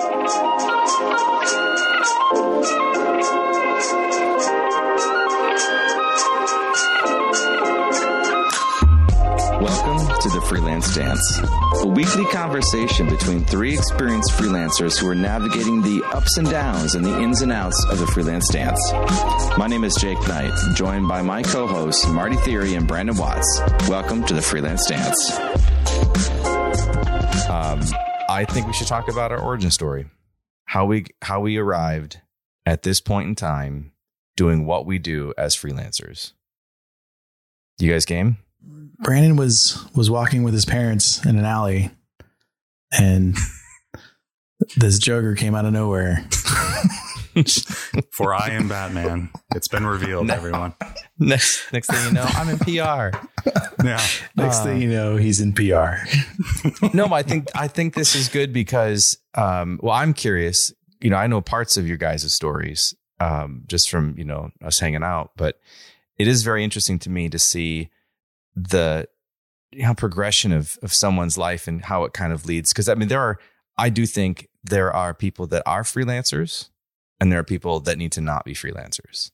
Welcome to the Freelance Dance, a weekly conversation between three experienced freelancers who are navigating the ups and downs and the ins and outs of the freelance dance. My name is Jake Knight, joined by my co hosts Marty Theory and Brandon Watts. Welcome to the Freelance Dance. I think we should talk about our origin story, how we how we arrived at this point in time doing what we do as freelancers. You guys game? Brandon was was walking with his parents in an alley, and this Joker came out of nowhere. For I am Batman. It's been revealed, everyone. Next next thing you know, I'm in PR. Yeah. Next thing you know, he's in PR. no, I think I think this is good because um, well, I'm curious. You know, I know parts of your guys' stories um, just from you know us hanging out, but it is very interesting to me to see the you know, progression of of someone's life and how it kind of leads. Because I mean, there are I do think there are people that are freelancers, and there are people that need to not be freelancers,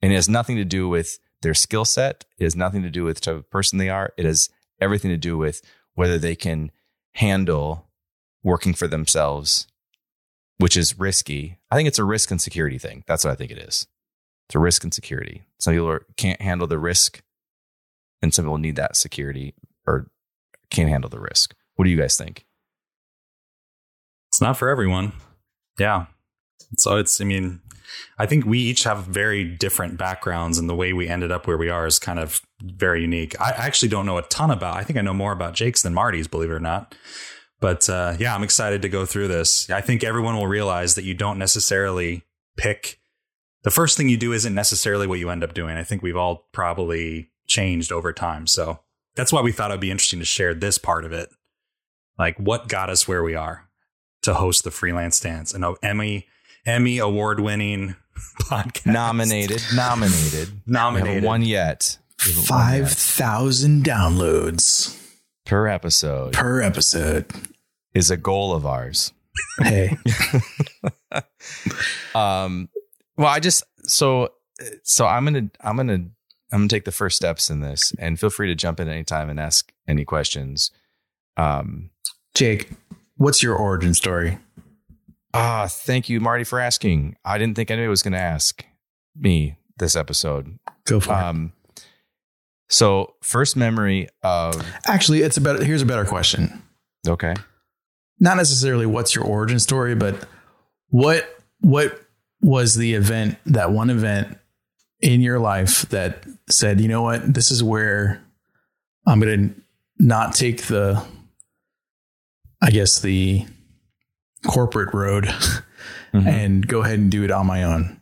and it has nothing to do with their skill set. It has nothing to do with the type of person they are. It has everything to do with whether they can handle working for themselves, which is risky. I think it's a risk and security thing. That's what I think it is. It's a risk and security. Some people are, can't handle the risk, and some people need that security or can't handle the risk. What do you guys think? It's not for everyone. Yeah. So it's, I mean, I think we each have very different backgrounds, and the way we ended up where we are is kind of very unique. I actually don't know a ton about. I think I know more about Jake's than Marty's, believe it or not. But uh, yeah, I'm excited to go through this. I think everyone will realize that you don't necessarily pick. The first thing you do isn't necessarily what you end up doing. I think we've all probably changed over time. So that's why we thought it'd be interesting to share this part of it. Like what got us where we are to host the freelance dance and Emmy Emmy award winning podcast. Nominated, nominated, We Nominated. haven't yet. We haven't won Five yet. thousand downloads per episode per episode. is a goal of ours. Hey, um well i just so so i'm gonna i'm gonna i'm gonna take the first steps in this and feel free to jump in anytime and ask any questions um Jake, what's your origin story? Ah thank you marty for asking i didn't think anybody was gonna ask me this episode Go for it. um so first memory of Actually, it's a better. Here's a better question. okay Not necessarily what's your origin story, but what what was the event, that one event in your life that said, you know what, this is where I'm going to not take the, I guess the corporate road Mhm. and go ahead and do it on my own.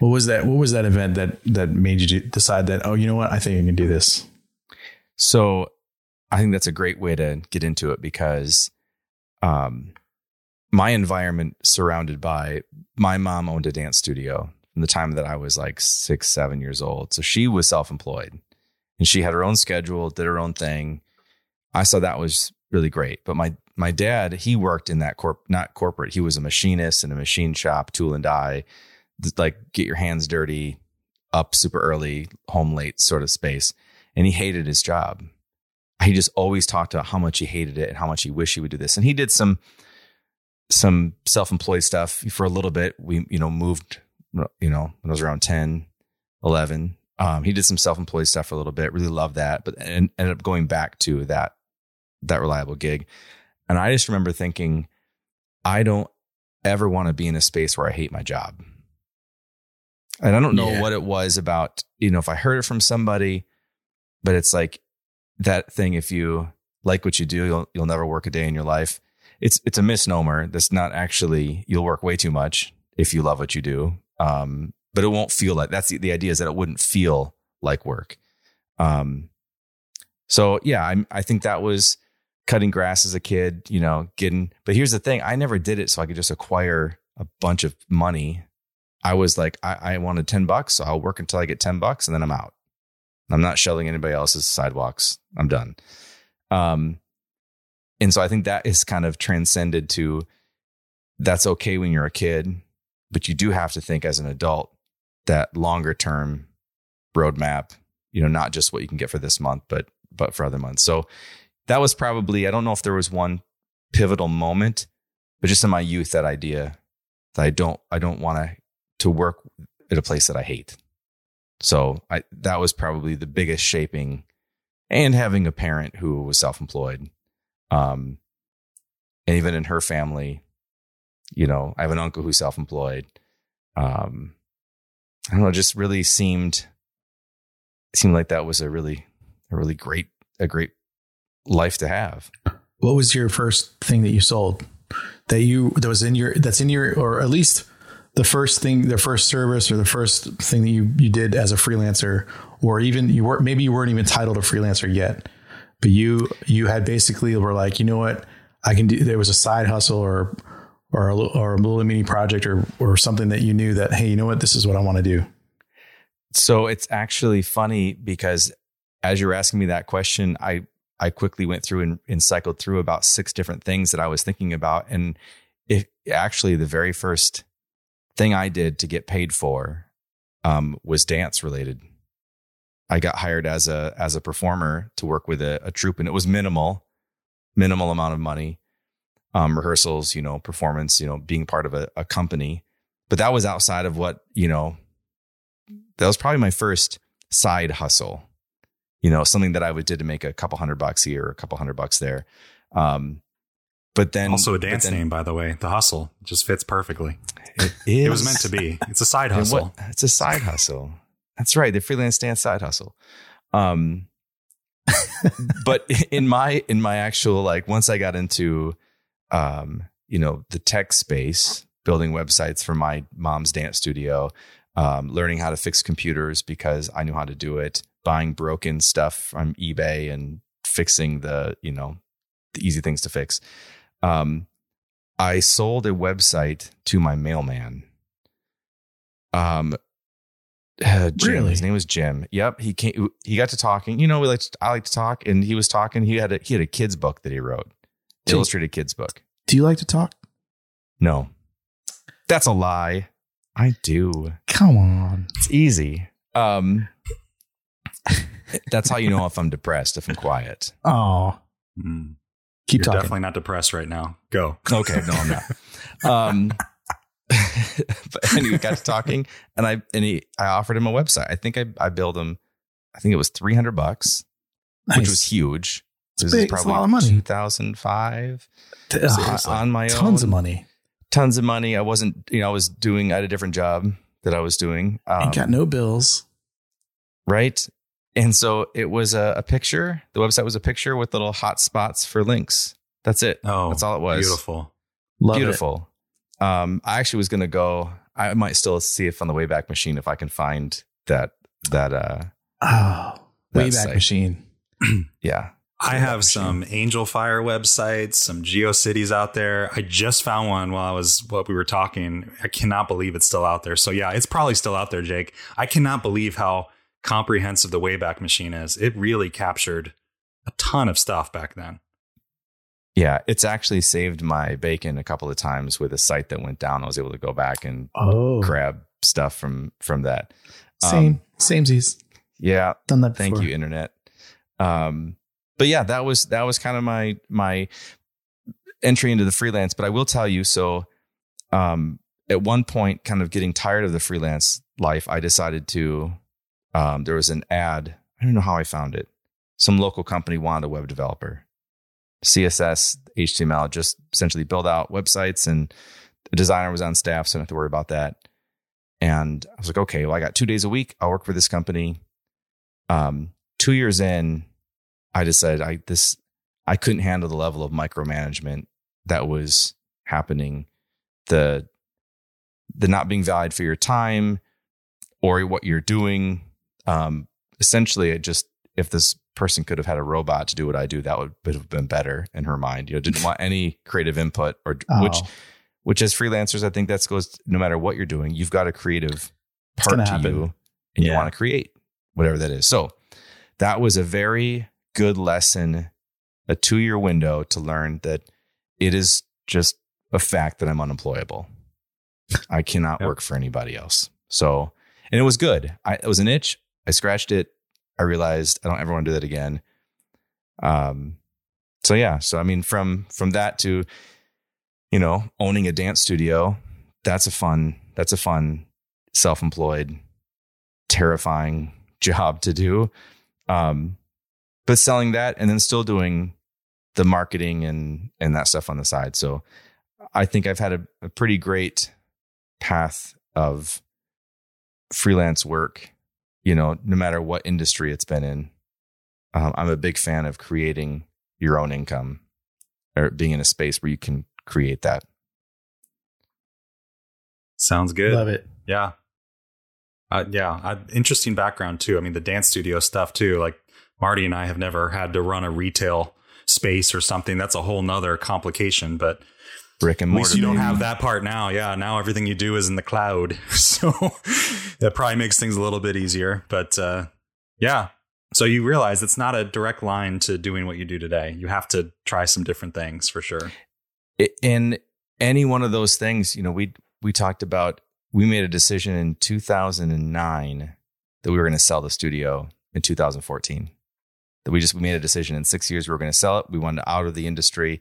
What was that? What was that event that that made you decide that? Oh, you know what? I think I can do this. So I think that's a great way to get into it because um, my environment surrounded by my mom owned a dance studio from the time that I was like six, seven years old. So she was self employed and she had her own schedule, did her own thing. I saw that was really great. But my my dad, he worked in that corp not corporate. He was a machinist in a machine shop, tool and die, like get your hands dirty, up super early, home late sort of space. And he hated his job he just always talked about how much he hated it and how much he wished he would do this. And he did some some self-employed stuff for a little bit. We, you know, moved, you know, when I was around 10, 11. Um, he did some self-employed stuff for a little bit, really loved that, but ended up going back to that that reliable gig. And I just remember thinking, I don't ever want to be in a space where I hate my job. And I don't know Yeah. what it was about, you know, if I heard it from somebody, but it's like that thing if you like what you do, you'll you'll never work a day in your life. It's it's a misnomer. That's not actually you'll work way too much if you love what you do. Um, but it won't feel like that's the, the idea is that it wouldn't feel like work. Um, so yeah, I I think that was cutting grass as a kid, you know, getting. But here's the thing: I never did it so I could just acquire a bunch of money. I was like, I, I wanted ten bucks, so I'll work until I get ten bucks, and then I'm out. I'm not shelling anybody else's sidewalks. I'm done. Um, and so I think that is kind of transcended to that's okay when you're a kid, but you do have to think as an adult that longer term roadmap, you know, not just what you can get for this month, but but for other months. So that was probably I don't know if there was one pivotal moment, but just in my youth, that idea that I don't I don't want to to work at a place that I hate. So I that was probably the biggest shaping and having a parent who was self-employed. Um and even in her family, you know, I have an uncle who's self-employed. Um I don't know, just really seemed seemed like that was a really a really great a great life to have. What was your first thing that you sold? That you that was in your that's in your or at least the first thing the first service or the first thing that you you did as a freelancer or even you weren't maybe you weren't even titled a freelancer yet but you you had basically were like you know what? I can do there was a side hustle or or a, or a little mini project or or something that you knew that hey you know what? This is what I want to do. So it's actually funny because as you're asking me that question, I I quickly went through and, and cycled through about six different things that I was thinking about, and it actually the very first thing I did to get paid for um, was dance related. I got hired as a as a performer to work with a, a troupe, and it was minimal, minimal amount of money, um, rehearsals, you know, performance, you know, being part of a, a company. But that was outside of what you know. That was probably my first side hustle you know, something that I would did to make a couple hundred bucks here, a couple hundred bucks there. Um, but then also a dance then, name, by the way, the hustle just fits perfectly. It, is. it was meant to be. It's a side hustle. What, it's a side hustle. That's right. The freelance dance side hustle. Um, but in my, in my actual, like, once I got into, um, you know, the tech space, building websites for my mom's dance studio, um, learning how to fix computers because I knew how to do it, buying broken stuff on eBay and fixing the, you know, the easy things to fix. Um, I sold a website to my mailman. Um, uh, Jim, really? his name was Jim. Yep, he came. He got to talking. You know, we like to, I like to talk, and he was talking. He had a he had a kids book that he wrote, do illustrated kids book. Do you like to talk? No, that's a lie. I do. Come on, it's easy. Um, that's how you know if I'm depressed, if I'm quiet. Oh. Mm. Keep You're talking. definitely not depressed right now. Go. Okay. No, I'm not. um, but anyway, we got to talking and I, and he, I offered him a website. I think I, I billed him, I think it was 300 bucks, nice. which was huge. It's this big. probably a lot of money. 2005 uh, on my tons own. Tons of money. Tons of money. I wasn't, you know, I was doing, I had a different job that I was doing. Um, and got no bills. Right. And so it was a, a, picture. The website was a picture with little hot spots for links. That's it. Oh, that's all it was. Beautiful. Love beautiful. It. Um, I actually was going to go. I might still see if on the Wayback Machine if I can find that that uh oh Wayback site. Machine. yeah. I have some Angelfire websites, some GeoCities out there. I just found one while I was what we were talking. I cannot believe it's still out there. So yeah, it's probably still out there, Jake. I cannot believe how comprehensive the Wayback Machine is. It really captured a ton of stuff back then. Yeah, it's actually saved my bacon a couple of times with a site that went down. I was able to go back and oh. grab stuff from from that. Same, um, samesies. Yeah, done that. Thank you, internet. Um, but yeah, that was that was kind of my my entry into the freelance. But I will tell you, so um, at one point, kind of getting tired of the freelance life, I decided to um, there was an ad. I don't know how I found it. Some local company wanted a web developer, CSS, HTML, just essentially build out websites, and the designer was on staff, so I don't have to worry about that. And I was like, okay, well, I got two days a week. I'll work for this company. Um, two years in, I decided I this I couldn't handle the level of micromanagement that was happening. The the not being valued for your time or what you're doing um, essentially, it just if this person could have had a robot to do what I do, that would have been better in her mind. You know, didn't want any creative input or oh. which, which as freelancers, I think that goes no matter what you're doing, you've got a creative part to happen. you, and yeah. you want to create whatever that is. So that was a very good lesson, a two year window to learn that it is just a fact that I'm unemployable. I cannot Yep. work for anybody else. So, and it was good. I, it was an itch. I scratched it. I realized I don't ever want to do that again. Um, so yeah. So I mean, from from that to, you know, owning a dance studio, that's a fun. That's a fun, self-employed, terrifying job to do. Um, but selling that and then still doing the marketing and and that stuff on the side. So I think I've had a, a pretty great path of freelance work, you know, no matter what industry it's been in. Um, I'm a big fan of creating your own income or being in a space where you can create that. Sounds good. Love it. Yeah. Uh, yeah. Uh, interesting background too. I mean, the dance studio stuff too. Like Marty and I have never had to run a retail space or something. That's a whole nother complication, but Brick and at mortar. least you don't have that part now. Yeah. Now everything you do is in the cloud. So that probably makes things a little bit easier, but, uh, yeah. So you realize it's not a direct line to doing what you do today. You have to try some different things for sure. In any one of those things, you know, we we talked about we made a decision in 2009 that we were going to sell the studio in 2014. That we just we made a decision in 6 years we were going to sell it. We wanted out of the industry.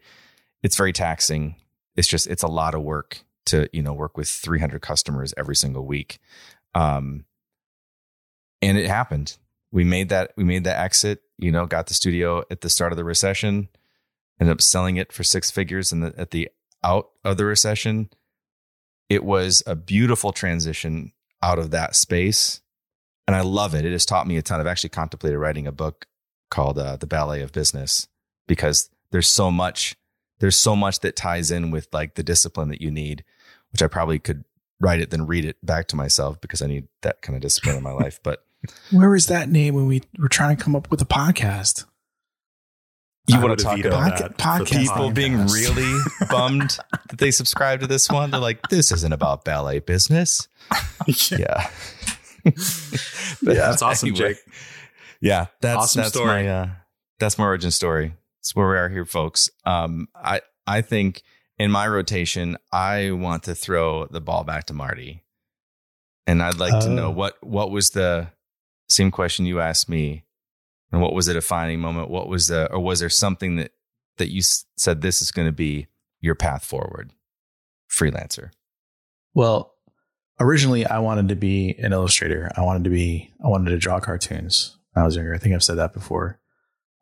It's very taxing. It's just it's a lot of work to, you know, work with 300 customers every single week. Um and it happened. We made that we made that exit, you know, got the studio at the start of the recession ended up selling it for six figures and at the out of the recession. It was a beautiful transition out of that space. And I love it. It has taught me a ton. I've actually contemplated writing a book called uh, The Ballet of Business because there's so much, there's so much that ties in with like the discipline that you need, which I probably could write it, then read it back to myself because I need that kind of discipline in my life. But Where was that name when we were trying to come up with a podcast? you I want to talk about Podca- that podcast. people podcast. being really bummed that they subscribe to this one. They're like, this isn't about ballet business. Yeah. But Yeah, that's awesome, anyway, Jake. Yeah, that's Awesome that's story. my uh, that's my origin story. That's where we are here, folks. Um, I I think in my rotation, I want to throw the ball back to Marty, and I'd like to know Oh. what what was the same question you asked me, and what was the defining moment? What was the or was there something that that you said this is going to be your path forward, freelancer? Well, originally I wanted to be an illustrator. I wanted to be I wanted to draw cartoons when I was younger. I think I've said that before.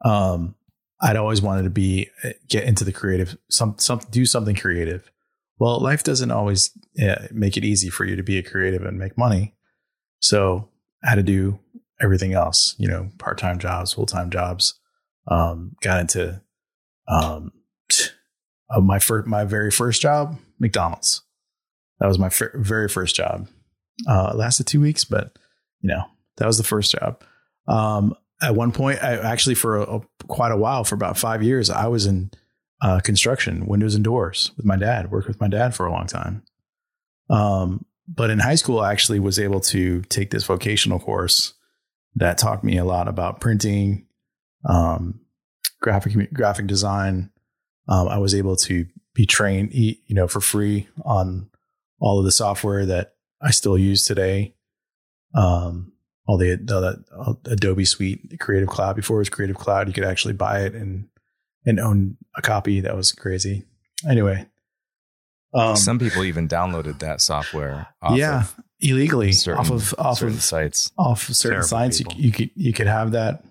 Um, I'd always wanted to be get into the creative some some do something creative. Well, life doesn't always uh, make it easy for you to be a creative and make money. So I had to do everything else, you know, part time jobs, full time jobs. Um, got into um, uh, my first my very first job, McDonald's. That was my fir- very first job. Uh, it lasted two weeks, but you know that was the first job. Um, at one point, I actually for a, a- quite a while, for about five years, I was in uh, construction, windows and doors, with my dad. Worked with my dad for a long time. Um, but in high school, I actually was able to take this vocational course that taught me a lot about printing, um, graphic graphic design. Um, I was able to be trained, you know, for free on all of the software that I still use today. Um, all the, the all Adobe Suite, Creative Cloud. Before it was Creative Cloud, you could actually buy it and and own a copy. That was crazy. Anyway, um, Some people even downloaded that software. Off yeah, of illegally certain, off of off certain of sites. off of certain Terrible sites. You, you could you could have that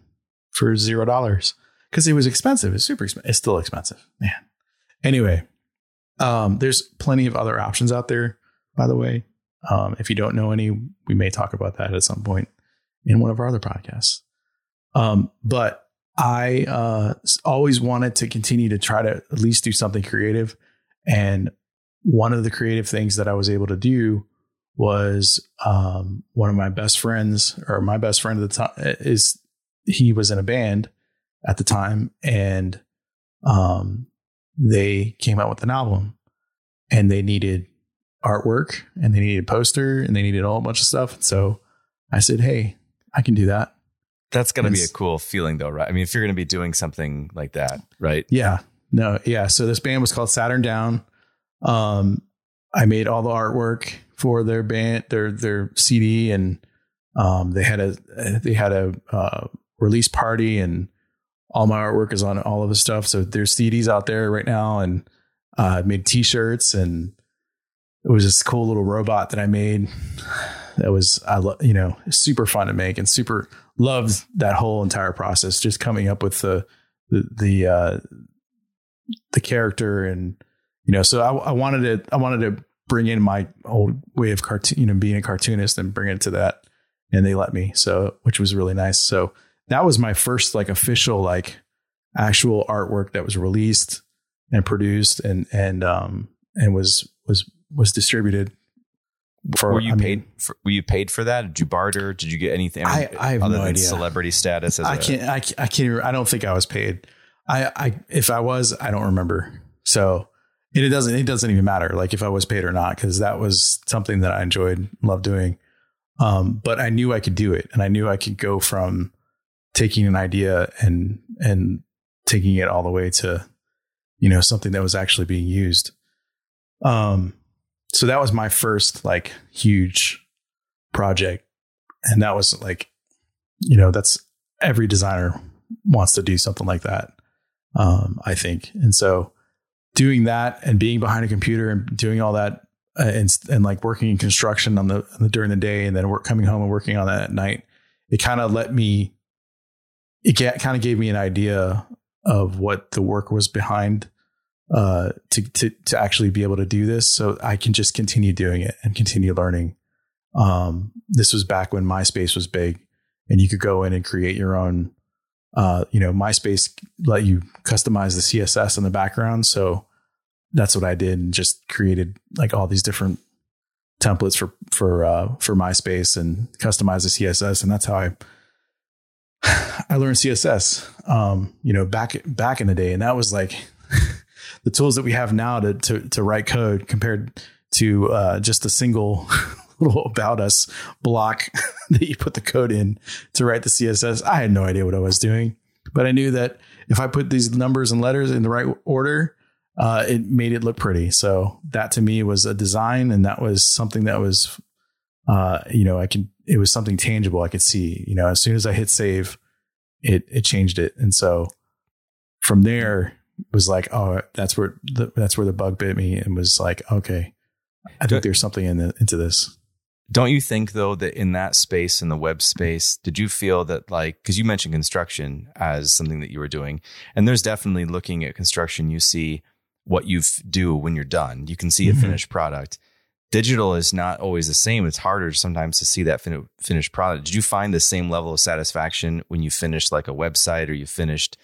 for zero dollars because it was expensive. It's super expensive. It's still expensive, man. Anyway, um, there's plenty of other options out there. By the way, um, if you don't know any, we may talk about that at some point in one of our other podcasts. Um, but I uh, always wanted to continue to try to at least do something creative, and one of the creative things that I was able to do was um, one of my best friends, or my best friend at the time, is he was in a band at the time, and um, they came out with an album, and they needed artwork, and they needed a poster, and they needed all a whole bunch of stuff. So I said, "Hey, I can do that." That's going to be a cool feeling, though, right? I mean, if you're going to be doing something like that, right? Yeah. No, yeah. So this band was called Saturn Down. Um, I made all the artwork for their band, their their CD, and um, they had a they had a uh, release party, and all my artwork is on all of the stuff. So there's CDs out there right now, and uh, I made T-shirts, and it was this cool little robot that I made. That was I love you know super fun to make and super loved that whole entire process. Just coming up with the the the uh, the character and you know so I, I wanted to I wanted to bring in my old way of cartoon you know being a cartoonist and bring it to that and they let me so which was really nice so that was my first like official like actual artwork that was released and produced and and um and was was was distributed for were you I paid mean, for, were you paid for that? Did you barter? Did you get anything? I, I, have no idea. celebrity status I can't I, I can't I don't think I was paid. I I if I was I don't remember. So it doesn't it doesn't even matter like if I was paid or not because that was something that I enjoyed loved doing. Um but I knew I could do it and I knew I could go from taking an idea and and taking it all the way to you know something that was actually being used. Um so that was my first like huge project. And that was like you know that's every designer wants to do something like that um i think. And so doing that and being behind a computer and doing all that uh, and and like working in construction on the, on the during the day and then work coming home and working on that at night it kind of let me it kind of gave me an idea of what the work was behind uh, to, to, to actually be able to do this. So I can just continue doing it and continue learning. Um, this was back when MySpace was big and you could go in and create your own, uh, you know, MySpace let you customize the CSS in the background. So that's what I did and just created like all these different templates for, for, uh, for MySpace and customize the CSS. And that's how I, I learned CSS, um, you know, back back in the day, and that was like the tools that we have now to to, to write code compared to uh, just a single little about us block that you put the code in to write the CSS. I had no idea what I was doing, but I knew that if I put these numbers and letters in the right order, uh, it made it look pretty. So that to me was a design, and that was something that was, uh, you know, I can it was something tangible I could see. You know, as soon as I hit save, it it changed it, and so from there was like, oh, that's where the, that's where the bug bit me, and was like, okay, I think there's something in the, into this. Don't you think though that in that space in the web space, did you feel that like because you mentioned construction as something that you were doing, and there's definitely looking at construction, you see what you do when you're done. You can see a mm-hmm. finished product digital is not always the same. It's harder sometimes to see that fin- finished product. Did you find the same level of satisfaction when you finished like a website or you finished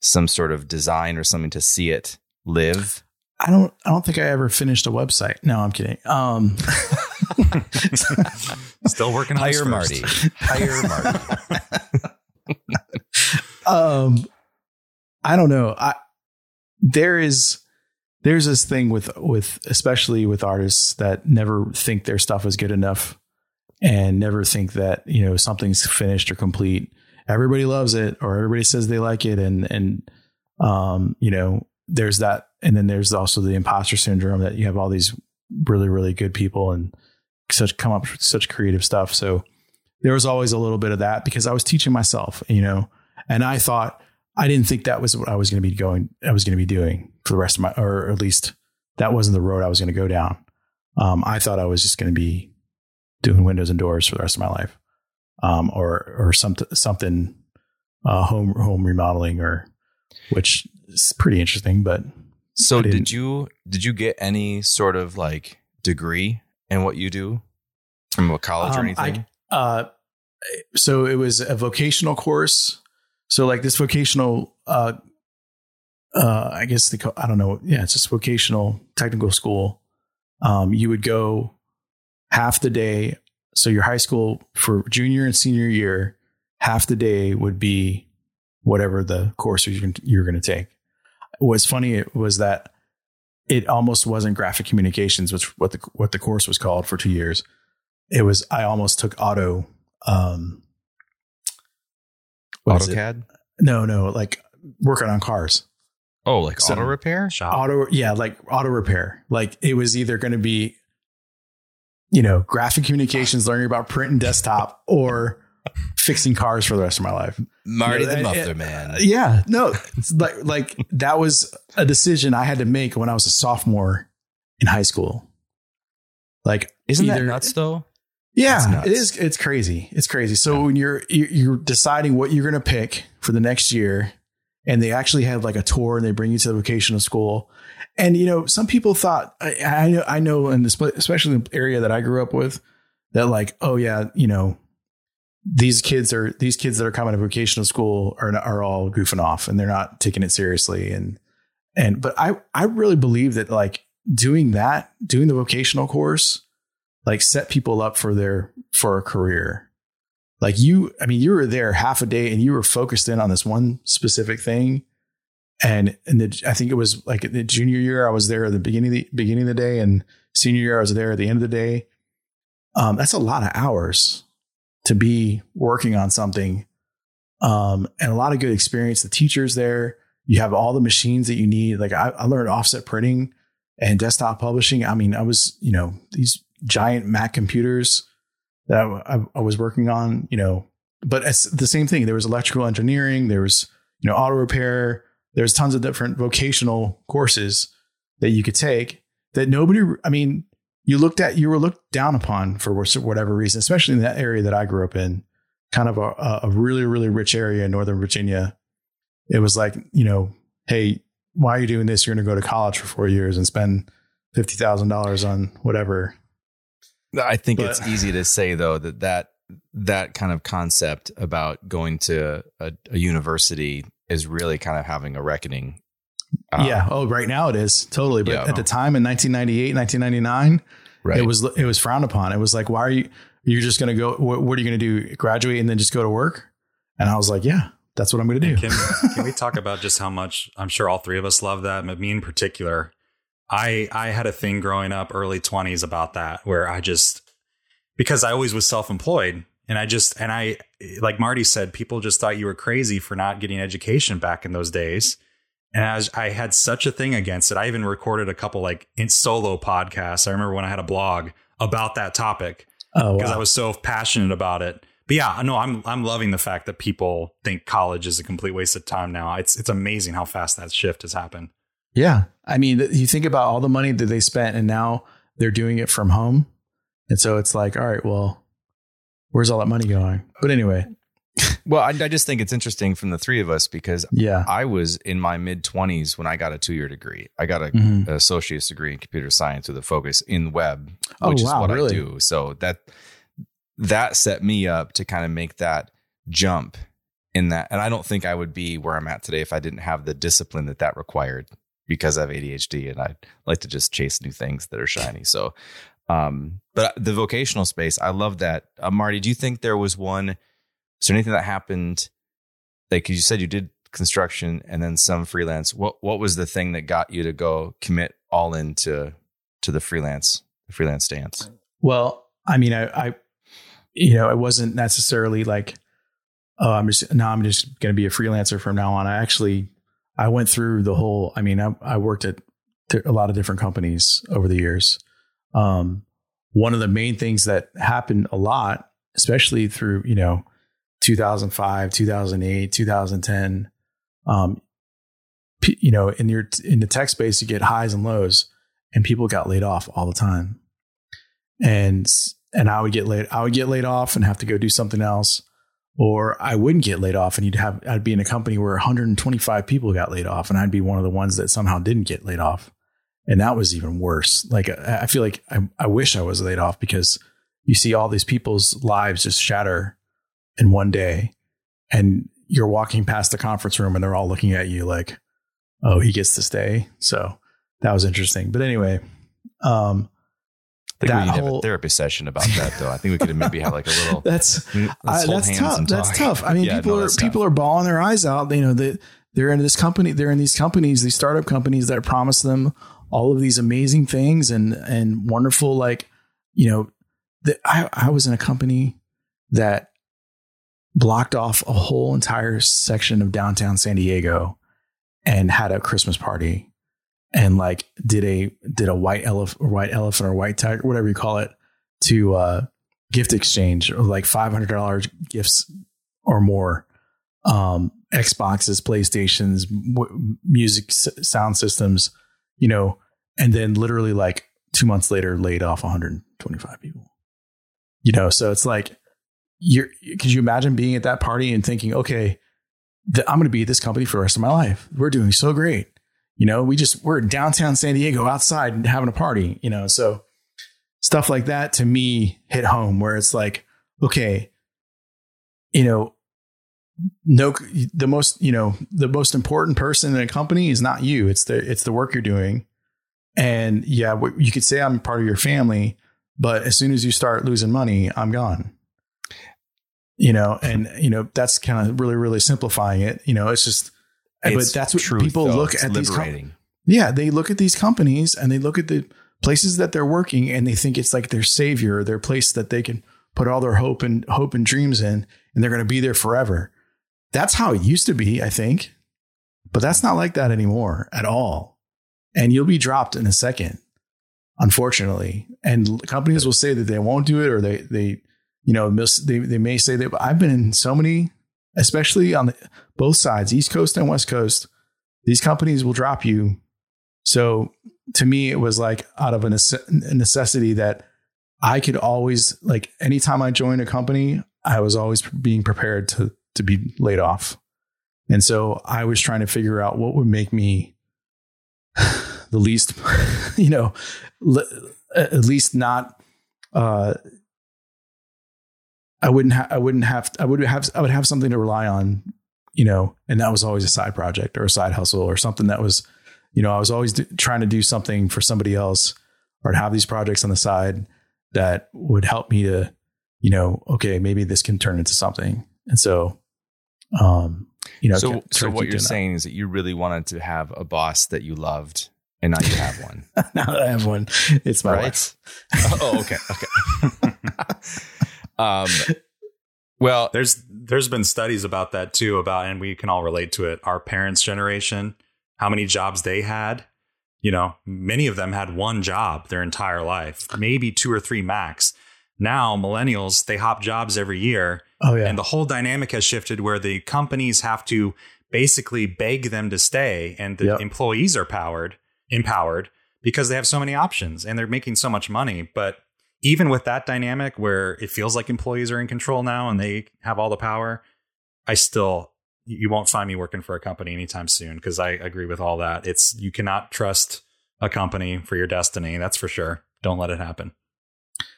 some sort of design or something to see it live? I don't. I don't think I ever finished a website. No, I'm kidding. Um, Still working on hire Marty. Hire Marty. um, I don't know. I there is there's this thing with with especially with artists that never think their stuff is good enough and never think that you know something's finished or complete everybody loves it or everybody says they like it. And and um you know there's that. And then there's also the imposter syndrome that you have all these really really good people and such come up with such creative stuff. So there was always a little bit of that because I was teaching myself you know and I thought I didn't think that was what I was going to be going, I was going to be doing for the rest of my, or at least that wasn't the road I was going to go down. Um, I thought I was just going to be doing windows and doors for the rest of my life, um, or or something something uh, home home remodeling, or which is pretty interesting. But so, did you did you get any sort of like degree in what you do from a college um, or anything? I, uh, so it was a vocational course so like this vocational, uh, uh, I guess the I don't know. Yeah, it's just vocational technical school. Um, you would go half the day. So your high school for junior and senior year, half the day would be whatever the course you're, you're going to take. What's funny was that it almost wasn't graphic communications, which what the what the course was called for two years. It was I almost took auto um, AutoCAD? No, no, like working on cars. Oh, like So- auto repair? Shop. auto yeah like auto repair like it was either going to be you know graphic communications learning about print and desktop or fixing cars for the rest of my life Marty Yeah, the Muffler it- Man. Uh, yeah no it's like like that was a decision i had to make when i was a sophomore in high school like Isn't that nuts though? yeah It's nuts. it is it's crazy it's crazy so when you're you're you're deciding what you're going to pick for the next year and they actually have like a tour and they bring you to the vocational school. And you know some people thought i, I know i know in this especially in the area that i grew up with that like oh yeah you know these kids are these kids that are coming to vocational school are are all goofing off and they're not taking it seriously. And and but i i really believe that like doing that doing the vocational course like set people up for their for a career like you i mean you were there half a day and you were focused in on this one specific thing. And and the, i think it was like the junior year i was there at the beginning of the beginning of the day and senior year i was there at the end of the day. Um, that's a lot of hours to be working on something. Um, and a lot of good experience. The teachers there. You have all the machines that you need. Like I, I learned offset printing and desktop publishing. I mean i was you know these giant mac computers that I, I was working on, you know, but it's the same thing. There was electrical engineering, there was, you know, auto repair, there's tons of different vocational courses that you could take that nobody, I mean, you looked at, you were looked down upon for whatever reason, especially in that area that I grew up in, kind of a, a really, really rich area in Northern Virginia. It was like, you know, hey, why are you doing this? You're going to go to college for four years and spend $50,000 on whatever. I think But- it's easy to say though that that that kind of concept about going to a, a university is really kind of having a reckoning. Um, yeah. Oh, right now it is totally. But Yeah. at the time in 1998, 1999, right. it was it was frowned upon. It was like, why are you? You're just going to go? What, what are you going to do? Graduate and then just go to work? And I was like, yeah, that's what I'm going to do. Can, can we talk about just how much I'm sure all three of us love that, but me in particular, I I had a thing growing up early 20s about that where I just because I always was self-employed and I just and I like Marty said people just thought you were crazy for not getting education back in those days. And I, was, I had such a thing against it. I even recorded a couple like in solo podcasts. I remember when I had a blog about that topic oh, because wow. I was so passionate about it. But yeah, no, I'm I'm loving the fact that people think college is a complete waste of time now. It's it's amazing how fast that shift has happened. Yeah. I mean, you think about all the money that they spent, and now they're doing it from home, and so it's like, all right, well, where's all that money going? But anyway, well, I, I just think it's interesting from the three of us because yeah. I was in my mid 20s when I got a two year degree. I got a Mhm. an associate's degree in computer science with a focus in web, Oh, which wow, is what really? I do. So that that set me up to kind of make that jump in that. And I don't think I would be where I'm at today if I didn't have the discipline that that required because I have ADHD and I like to just chase new things that are shiny. So, um, but the vocational space, I love that. Uh, Marty, do you think there was one? Is there anything that happened? Like you said, you did construction and then some freelance. What what was the thing that got you to go commit all into to the freelance the freelance stance? Well, I mean, I, I you know, it wasn't necessarily like, oh, I'm just now I'm just going to be a freelancer from now on. I actually, I went through the whole. I mean, I, I worked at a lot of different companies over the years. Um, one of the main things that happened a lot, especially through you know, 2005, 2008, 2010. Um, you know, in your in the tech space, you get highs and lows, and people got laid off all the time and and I would get laid I would get laid off and have to go do something else or I wouldn't get laid off and you'd have I'd be in a company where 125 people got laid off and I'd be one of the ones that somehow didn't get laid off. And that was even worse. Like I, feel like I, I wish I was laid off because you see all these people's lives just shatter in one day and you're walking past the conference room and they're all looking at you like oh he gets to stay? So that was interesting. But anyway um I think That we need to have a therapy session about that, though. I think we could maybe have like a little. that's that's tough. That's tough. I mean, Yeah, people no, are people tough. are bawling their eyes out. You know that they're in this company. They're in these companies, these startup companies that promise them all of these amazing things and and wonderful. Like you know, that I I was in a company that blocked off a whole entire section of downtown San Diego, and had a Christmas party and like did a did a white elephant or white elephant or white tiger, whatever you call it, to uh, gift exchange or like five hundred dollars gifts or more, um, Xboxes, PlayStations, w- music s- sound systems, you know, and then literally like two months later laid off 125 people. You know, so it's like you're could you imagine being at that party and thinking, okay, th- I'm going to be at this company for the rest of my life. We're doing so great. You know, we just we're in downtown San Diego outside and having a party, you know. So stuff like that to me hit home where it's like, okay, you know, no the most, you know, the most important person in a company is not you. It's the it's the work you're doing. And yeah, you could say I'm part of your family, but as soon as you start losing money, I'm gone. You know, and you know, that's kind of really, really simplifying it. You know, it's just It's but that's what truth, people though. look It's at these com- yeah, they look at these companies and they look at the places that they're working and they think it's like their savior, their place that they can put all their hope and hope and dreams in and they're going to be there forever. That's how it used to be, I think. But that's not like that anymore at all. And you'll be dropped in a second, unfortunately. And companies will say that they won't do it or they they you know, miss, they they may say that I've been in so many especially on the, both sides, East Coast and West Coast, these companies will drop you. So to me, it was like out of a necessity that I could always like anytime I joined a company, I was always being prepared to to be laid off. And so I was trying to figure out what would make me the least, you know, at least not uh I wouldn't have I wouldn't have I would have I would have something to rely on, you know, and that was always a side project or a side hustle or something that was, you know, I was always do, trying to do something for somebody else or to have these projects on the side that would help me to, you know, okay, maybe this can turn into something. And so um, you know, so, so what you're saying is that you really wanted to have a boss that you loved, and now you have one, now that I have one, it's my right? wife. oh, okay, okay. um, well, There's there's been studies about that too about and we can all relate to it. Our parents' generation, how many jobs they had. You know, many of them had one job their entire life, maybe two or three max. Now, millennials, they hop jobs every year Oh yeah. and the whole dynamic has shifted where the companies have to basically beg them to stay and the Yep. employees are powered empowered because they have so many options and they're making so much money but even with that dynamic where it feels like employees are in control now and they have all the power i still you won't find me working for a company anytime soon because i agree with all that it's you cannot trust a company for your destiny that's for sure don't let it happen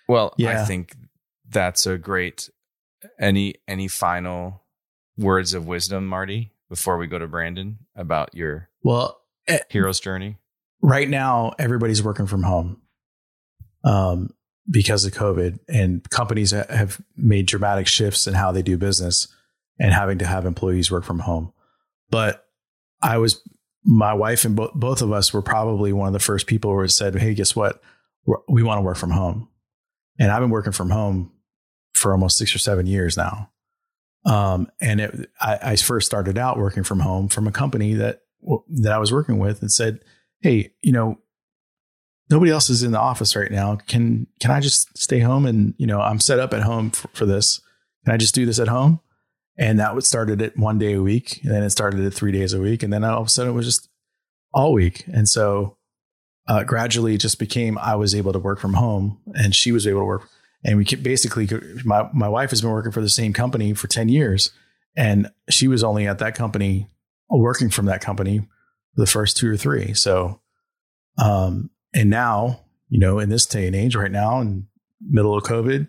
well, I think that's a great. Any any final words of wisdom, Marty, before we go to Brandon about your well, eh, hero's journey? right now everybody's working from home um, because of COVID, and companies have made dramatic shifts in how they do business and having to have employees work from home. But I was, my wife and bo- both of us were probably one of the first people who said, "Hey, guess what? We're, we want to work from home," and I've been working from home for almost six or seven years now. Um, and it, I, I first started out working from home from a company that that I was working with and said, "Hey, you know, nobody else is in the office right now. Can can I just stay home and you know I'm set up at home for, for this? Can I just do this at home?" And that would started at one day a week, and then it started at three days a week, and then all of a sudden it was just all week. And so uh, gradually, it just became I was able to work from home, and she was able to work. And we basically, my my wife has been working for the same company for ten years, and she was only at that company, working from that company the first two or three. So, um, and now you know, in this day and age, right now, in middle of COVID,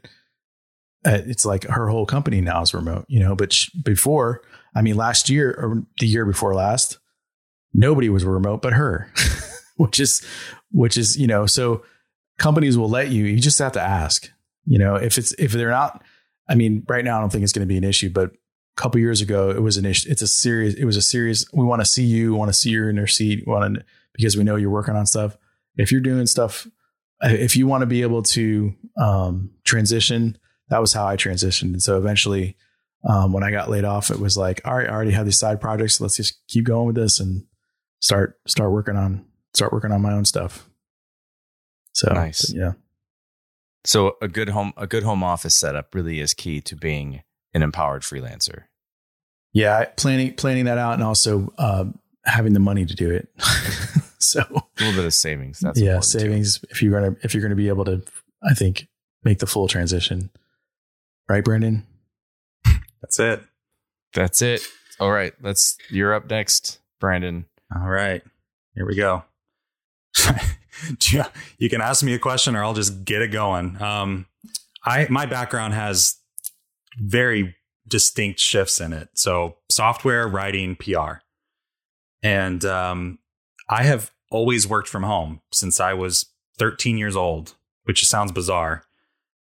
uh, it's like her whole company now is remote. You know, but before, I mean, last year or the year before last, nobody was remote but her, which is which is you know, so companies will let you. You just have to ask. You know, if it's if they're not, I mean, right now I don't think it's going to be an issue, but a couple years ago it was an issue. It's a serious. It was a serious. We want to see you. Want to see you in your seat. Want to because we know you're working on stuff. If you're doing stuff, if you want to be able to um, transition, that was how I transitioned. And so eventually, um, when I got laid off, it was like, all right, I already have these side projects. So let's just keep going with this. And start start working on start working on my own stuff. So Nice. yeah. So a good home a good home office setup really is key to being an empowered freelancer. Yeah, planning planning that out and also um, having the money to do it. so A little bit of savings. That's yeah, important, too. savings if you're gonna if you're gonna be able to, I think, make the full transition. Right, Brandon? That's it. That's it. All right, let's. You're up next, Brandon. All right. Here we go. Yeah, you can ask me a question or I'll just get it going. Um, I my background has very distinct shifts in it. So software, writing, PR. And um, I have always worked from home since I was 13 years old, which sounds bizarre.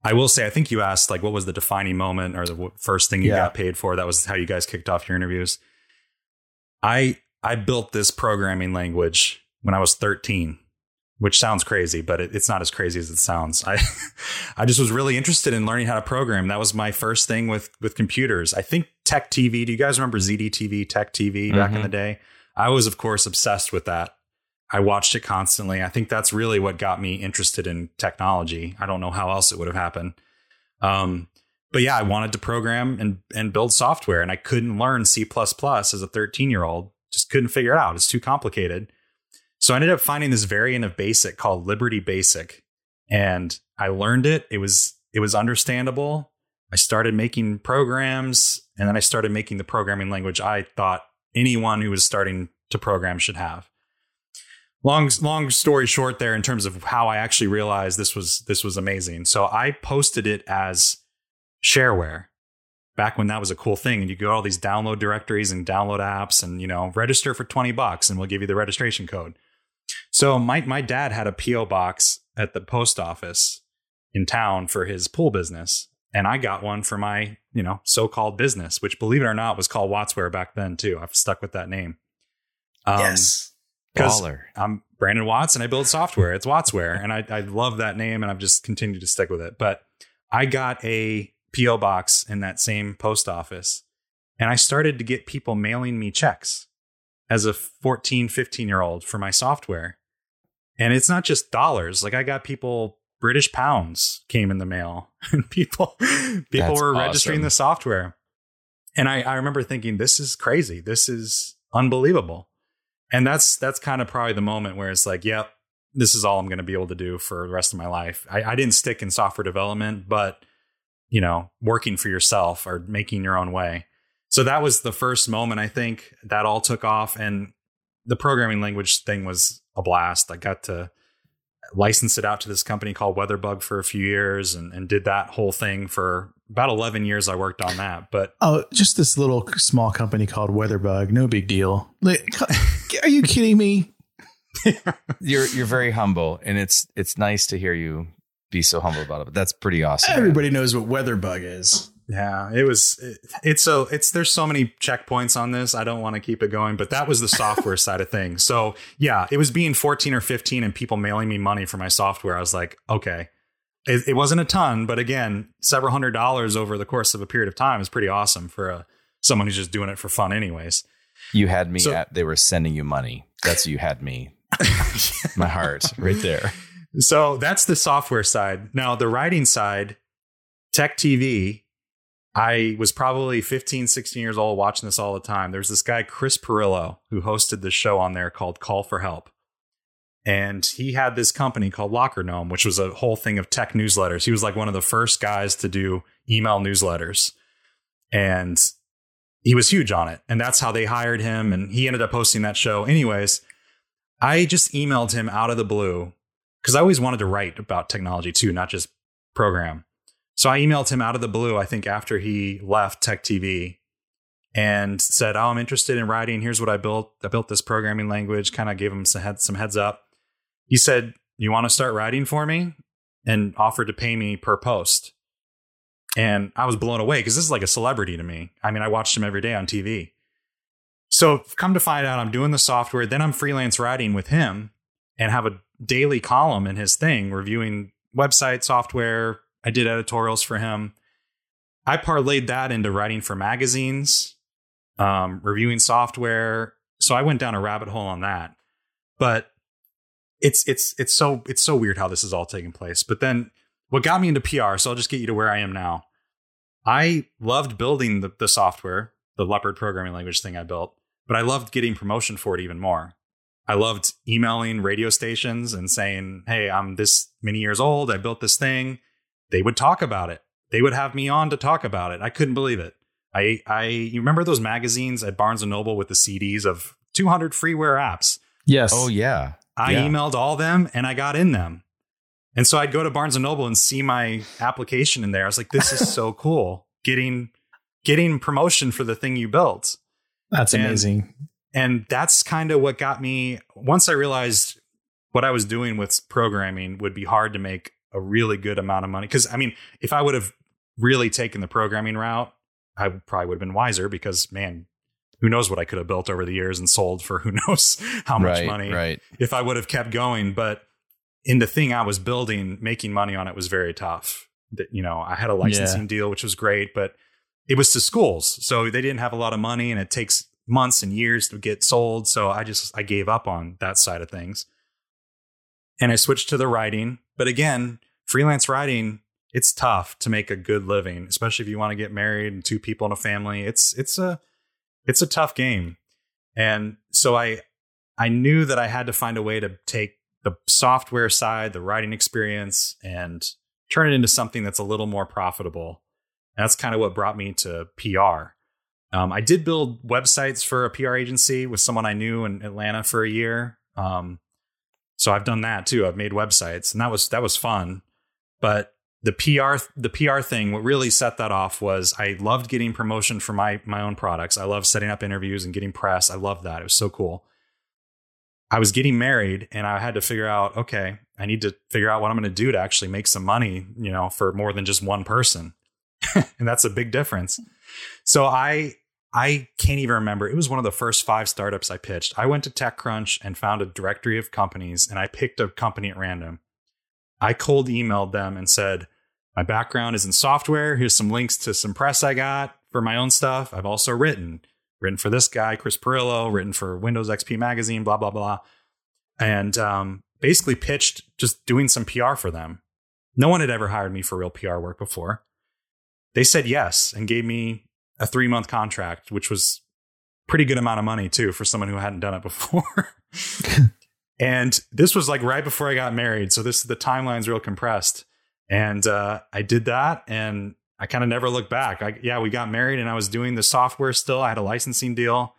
I will say, I think you asked like what was the defining moment or the first thing you Yeah. got paid for. That was how you guys kicked off your interviews. I I built this programming language when I was 13, which sounds crazy, but it, it's not as crazy as it sounds. I I just was really interested in learning how to program. That was my first thing with with computers. I think Tech TV. Do you guys remember ZDTV, Tech TV back in Mhm. the day? I was, of course, obsessed with that. I watched it constantly. I think that's really what got me interested in technology. I don't know how else it would have happened. Um, but yeah, I wanted to program and and build software, and I couldn't learn C as a 13 year old. Just couldn't figure it out. It's too complicated. So I ended up finding this variant of Basic called Liberty Basic, and I learned it. It was it was understandable. I started making programs, and then I started making the programming language I thought anyone who was starting to program should have. Long long story short, there in terms of how I actually realized this was this was amazing. So I posted it as shareware back when that was a cool thing and you go all these download directories and download apps and you know register for 20 bucks and we'll give you the registration code so my my dad had a po box at the post office in town for his pool business and i got one for my you know so-called business which believe it or not was called wattsware back then too i've stuck with that name um, yes. 'cause Baller. I'm Brandon Watts and I build software. It's Wattsware. And I, I love that name and I've just continued to stick with it. But I got a P.O. box in that same post office and I started to get people mailing me checks as a 14, 15 year old for my software. And it's not just dollars. Like I got people, British pounds came in the mail and people, people That's were registering awesome. the software. And I, I remember thinking, this is crazy. This is unbelievable and that's that's kind of probably the moment where it's like yep this is all i'm going to be able to do for the rest of my life I, I didn't stick in software development but you know working for yourself or making your own way so that was the first moment i think that all took off and the programming language thing was a blast i got to license it out to this company called weatherbug for a few years and, and did that whole thing for about 11 years i worked on that but Oh, just this little small company called Weatherbug. No big deal. Like, are you kidding me? You're you're very humble, and it's it's nice to hear you be so humble about it. But that's pretty awesome. Everybody knows what Weatherbug is. Yeah, it was. It, it's so it's there's so many checkpoints on this. I don't want to keep it going, but that was the software side of things. So yeah, it was being 14 or 15 and people mailing me money for my software. I was like, okay, it, it wasn't a ton, but again, several hundred dollars over the course of a period of time is pretty awesome for a someone who's just doing it for fun, anyways. You had me So- at. They were sending you money. That's you had me. My heart right there. So that's the software side. Now, the writing side, Tech TV, I was probably 15, 16 years old watching this all the time. There's this guy, Chris Pirillo, who hosted this show on there called Call for Help. And he had this company called Lockergnome, which was a whole thing of tech newsletters. He was like one of the first guys to do email newsletters. And he was huge on it. And that's how they hired him. And he ended up hosting that show. Anyways, I just emailed him out of the blue because I always wanted to write about technology too, not just program. So I emailed him out of the blue, I think after he left Tech TV and said, Oh, I'm interested in writing. Here's what I built. I built this programming language, kind of gave him some, head, some heads up. He said, You want to start writing for me? And offered to pay me per post. And I was blown away because this is like a celebrity to me. I mean, I watched him every day on TV. So come to find out, I'm doing the software. Then I'm freelance writing with him and have a daily column in his thing reviewing website software. I did editorials for him. I parlayed that into writing for magazines, um, reviewing software. So I went down a rabbit hole on that. But it's it's it's so it's so weird how this is all taking place. But then what got me into PR, so I'll just get you to where I am now. I loved building the, the software, the Leopard programming language thing I built, but I loved getting promotion for it even more. I loved emailing radio stations and saying, Hey, I'm this many years old. I built this thing. They would talk about it. They would have me on to talk about it. I couldn't believe it. I, I, you remember those magazines at Barnes and Noble with the CDs of 200 freeware apps? Yes. Oh yeah. I Yeah. emailed all them and I got in them. And so I'd go to Barnes and Noble and see my application in there. I was like, this is so cool. Getting getting promotion for the thing you built. That's And- amazing. And that's kind of what got me once I realized what I was doing with programming would be hard to make a really good amount of money. Cause I mean, if I would have really taken the programming route, I probably would have been wiser because man, who knows what I could have built over the years and sold for who knows how much right, money Right. if I would have kept going. But in the thing I was building, making money on it was very tough. That you know, I had a licensing deal, which was great, but it was to schools, so they didn't have a lot of money, and it takes months and years to get sold. So I just I gave up on that side of things, and I switched to the writing. But again, freelance writing. It's tough to make a good living, especially if you want to get married and two people in a family. It's it's a it's a tough game. And so I I knew that I had to find a way to take the software side, the writing experience, and turn it into something that's a little more profitable. And that's kind of what brought me to PR. Um, I did build websites for a PR agency with someone I knew in Atlanta for a year. Um, so I've done that too. I've made websites, and that was that was fun. But the PR the PR thing, what really set that off was I loved getting promotion for my my own products. I loved setting up interviews and getting press. I loved that. It was so cool. I was getting married and I had to figure out, okay, I need to figure out what I'm going to do to actually make some money, you know, for more than just one person. and that's a big difference. So I I can't even remember. It was one of the first five startups I pitched. I went to TechCrunch and found a directory of companies and I picked a company at random. I cold emailed them and said, My background is in software. Here's some links to some press I got for my own stuff. I've also written, written for this guy, Chris Pirillo, written for Windows XP Magazine, blah, blah, blah. And um, basically pitched just doing some PR for them. No one had ever hired me for real PR work before. They said yes and gave me a three month contract, which was pretty good amount of money too for someone who hadn't done it before. and this was like right before I got married, so this the timeline's real compressed. And uh, I did that, and I kind of never looked back. I, yeah, we got married, and I was doing the software still. I had a licensing deal.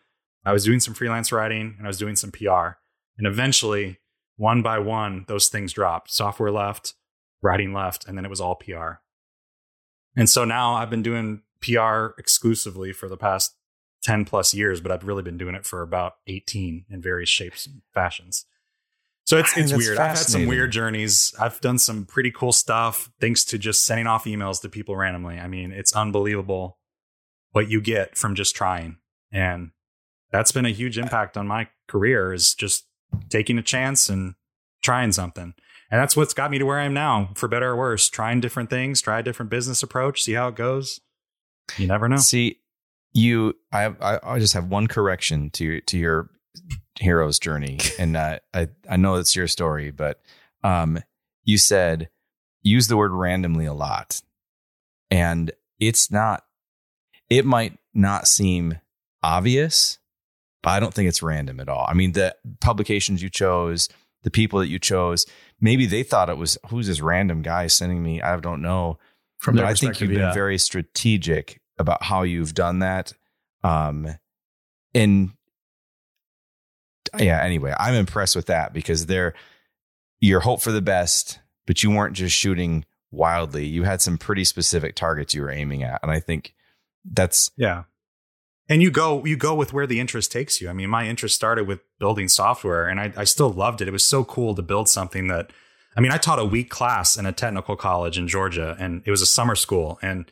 I was doing some freelance writing, and I was doing some PR. And eventually, one by one, those things dropped. Software left, writing left, and then it was all PR. And so now I've been doing PR exclusively for the past 10 plus years, but I've really been doing it for about 18 in various shapes and fashions. So it's it's weird. I've had some weird journeys. I've done some pretty cool stuff thanks to just sending off emails to people randomly. I mean, it's unbelievable what you get from just trying. And that's been a huge impact on my career is just taking a chance and trying something. And that's what's got me to where I am now, for better or worse, trying different things, try a different business approach, see how it goes. You never know. See, you, I, I, I just have one correction to your, to your hero's journey, and uh, I, I know it's your story, but um, you said use the word randomly a lot, and it's not. It might not seem obvious, but I don't think it's random at all. I mean, the publications you chose, the people that you chose, maybe they thought it was who's this random guy sending me? I don't know From but I think you've been yeah. very strategic about how you've done that. Um, and yeah, anyway, I'm impressed with that because they're your hope for the best, but you weren't just shooting wildly. You had some pretty specific targets you were aiming at, and I think that's Yeah. And you go you go with where the interest takes you. I mean, my interest started with building software and I, I still loved it. It was so cool to build something that I mean, I taught a week class in a technical college in Georgia and it was a summer school and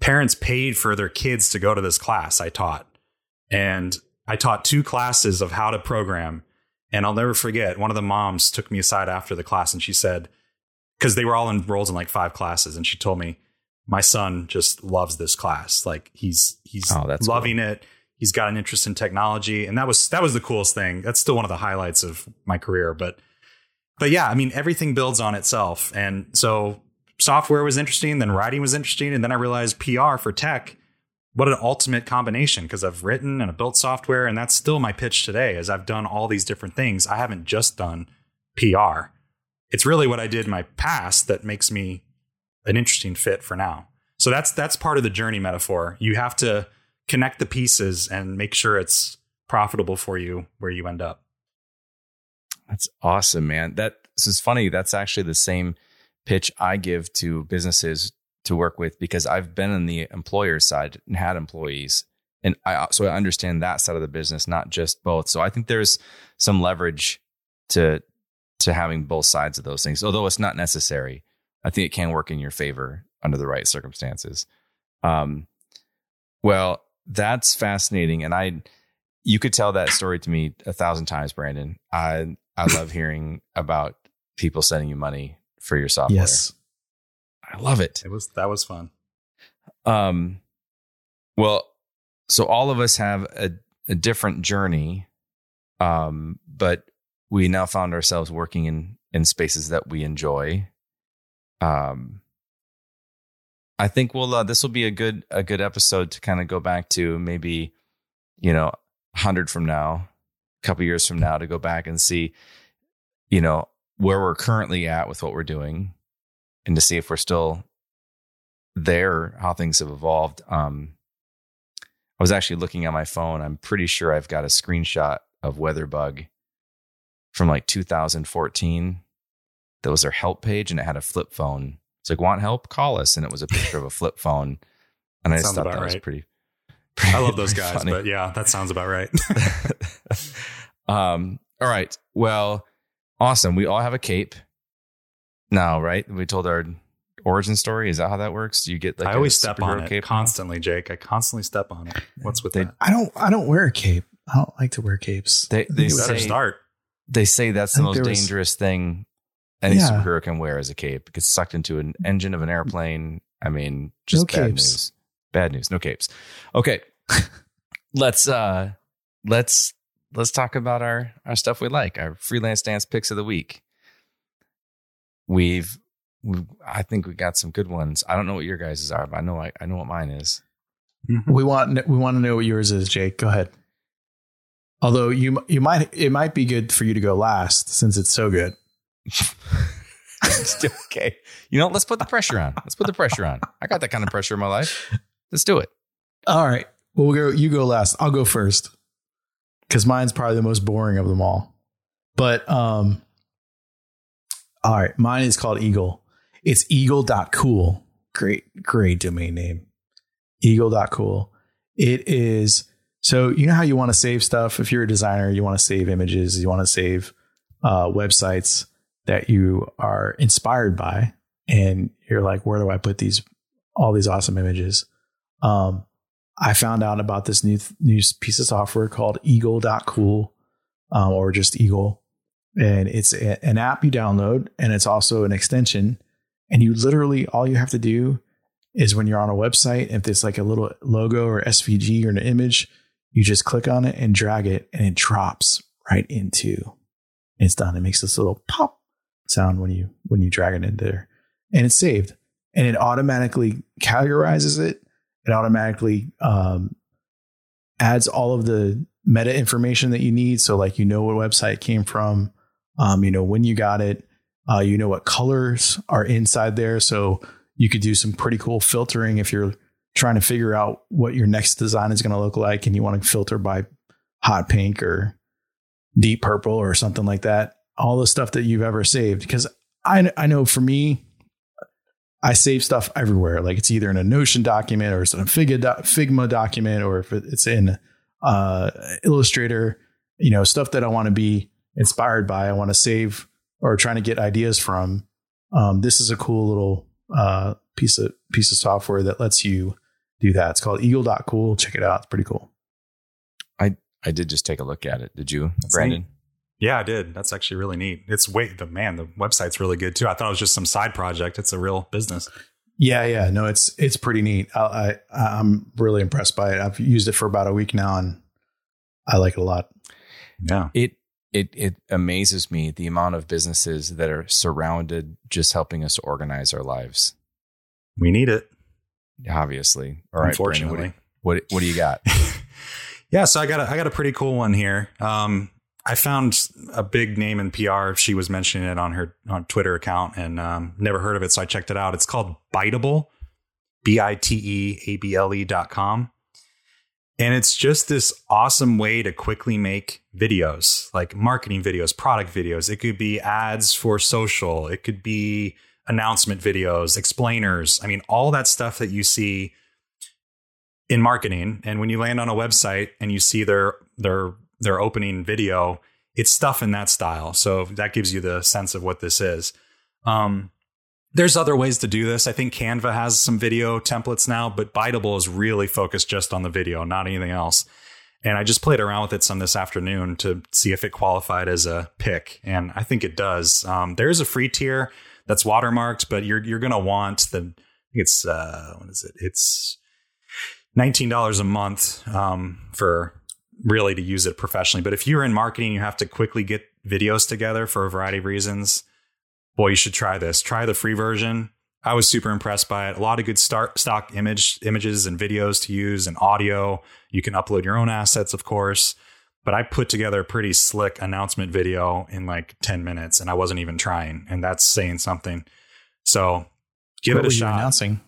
parents paid for their kids to go to this class I taught. And I taught two classes of how to program. And I'll never forget, one of the moms took me aside after the class and she said, because they were all enrolled in like five classes, and she told me, my son just loves this class. Like he's he's Oh, loving it. He's got an interest in technology, and that was that was the coolest thing. That's still one of the highlights of my career. But but yeah, I mean, everything builds on itself, and so software was interesting, then writing was interesting, and then I realized PR for tech. What an ultimate combination because I've written and I've built software, and that's still my pitch today. As I've done all these different things, I haven't just done PR. It's really what I did in my past that makes me an interesting fit for now. So that's that's part of the journey metaphor. You have to connect the pieces and make sure it's profitable for you where you end up. That's awesome, man. That this is funny. That's actually the same pitch I give to businesses to work with because I've been on the employer side and had employees. And I so I understand that side of the business, not just both. So I think there's some leverage to to having both sides of those things, although it's not necessary. I think it can work in your favor under the right circumstances. Um, well, that's fascinating, and I you could tell that story to me a thousand times, Brandon. I I love hearing about people sending you money for your software. Yes. I love it. It was that was fun. Um, well, so all of us have a, a different journey, um, but we now found ourselves working in in spaces that we enjoy. Um, I think we'll uh, this will be a good a good episode to kind of go back to maybe, you know, hundred from now, a couple years from now to go back and see, you know, where we're currently at with what we're doing, and to see if we're still there, how things have evolved. Um, I was actually looking at my phone. I'm pretty sure I've got a screenshot of Weatherbug from like 2014. That was their help page, and it had a flip phone. It's like, want help? Call us, and it was a picture of a flip phone. And I just Sounds thought that was pretty. I love those guys, funny. but yeah, that sounds about right. um, all right. Well, awesome. We all have a cape now, right? We told our origin story. Is that how that works? Do you get like I a always step on superhero it cape? constantly, Jake. I constantly step on it. What's with They- that? I don't. I don't wear a cape. I don't like to wear capes. They they You better say start. they say that's the most there was- dangerous thing any Yeah. superhero can wear as a cape. It gets sucked into an engine of an airplane. I mean, just No bad capes. news. Bad news. No capes. Okay. let's uh let's let's talk about our our stuff we like, our freelance dance picks of the week. We've we, I think we got some good ones. I don't know what your guys' are, but I know I, I know what mine is. We want. We want to know what yours is, Jake. Go ahead. Although you you might it might be good for you to go last since it's so good. okay. You know, let's put the pressure on. Let's put the pressure on. I got that kind of pressure in my life. Let's do it. All right. Well, we'll go. You go last. I'll go first because mine's probably the most boring of them all. But um, all right, mine is called Eagle. It's eagle.cool. Great, great domain name. Eagle.cool. It is so you know how you want to save stuff. If you're a designer, you want to save images, you want to save uh, websites that you are inspired by, and you're like, where do I put these all these awesome images? Um, I found out about this new new piece of software called Eagle.cool, um, or just Eagle, and it's a, an app you download, and it's also an extension. And you literally all you have to do is when you're on a website, if there's like a little logo or SVG or an image, you just click on it and drag it, and it drops right into. It's done. It makes this little pop sound when you when you drag it in there, and it's saved, and it automatically categorizes it it automatically um, adds all of the meta information that you need. So, like, you know what website it came from, um, you know when you got it, uh, you know what colors are inside there. So, you could do some pretty cool filtering if you're trying to figure out what your next design is going to look like and you want to filter by hot pink or deep purple or something like that. All the stuff that you've ever saved. Because I, I know for me, I save stuff everywhere. Like it's either in a Notion document or it's in a Figma, doc- Figma document, or if it's in uh, Illustrator, you know, stuff that I want to be inspired by. I want to save or trying to get ideas from. Um, this is a cool little uh, piece of piece of software that lets you do that. It's called Eagle.cool. Check it out. It's pretty cool. I I did just take a look at it. Did you, That's Brandon? Yeah, I did. That's actually really neat. It's way the man, the website's really good too. I thought it was just some side project. It's a real business. Yeah, yeah. No, it's it's pretty neat. I, I I'm really impressed by it. I've used it for about a week now, and I like it a lot. Yeah. It it it amazes me the amount of businesses that are surrounded just helping us organize our lives. We need it. Obviously. All right, Brandon, unfortunately. what, what what do you got? yeah, so I got a, I got a pretty cool one here. Um, I found a big name in PR. She was mentioning it on her on Twitter account and um, never heard of it, so I checked it out. It's called Biteable, B I T E A B L E dot com. And it's just this awesome way to quickly make videos, like marketing videos, product videos. It could be ads for social, it could be announcement videos, explainers. I mean, all that stuff that you see in marketing. And when you land on a website and you see their their their opening video, it's stuff in that style. So that gives you the sense of what this is. Um, there's other ways to do this. I think Canva has some video templates now, but Biteable is really focused just on the video, not anything else. And I just played around with it some this afternoon to see if it qualified as a pick, and I think it does. Um, there's a free tier that's watermarked, but you're you're gonna want the it's uh, what is it? It's nineteen dollars a month um, for really to use it professionally. But if you're in marketing, you have to quickly get videos together for a variety of reasons. Boy, you should try this. Try the free version. I was super impressed by it. A lot of good start, stock image images and videos to use and audio. You can upload your own assets, of course. But I put together a pretty slick announcement video in like 10 minutes and I wasn't even trying. And that's saying something. So give What it a shot. announcing?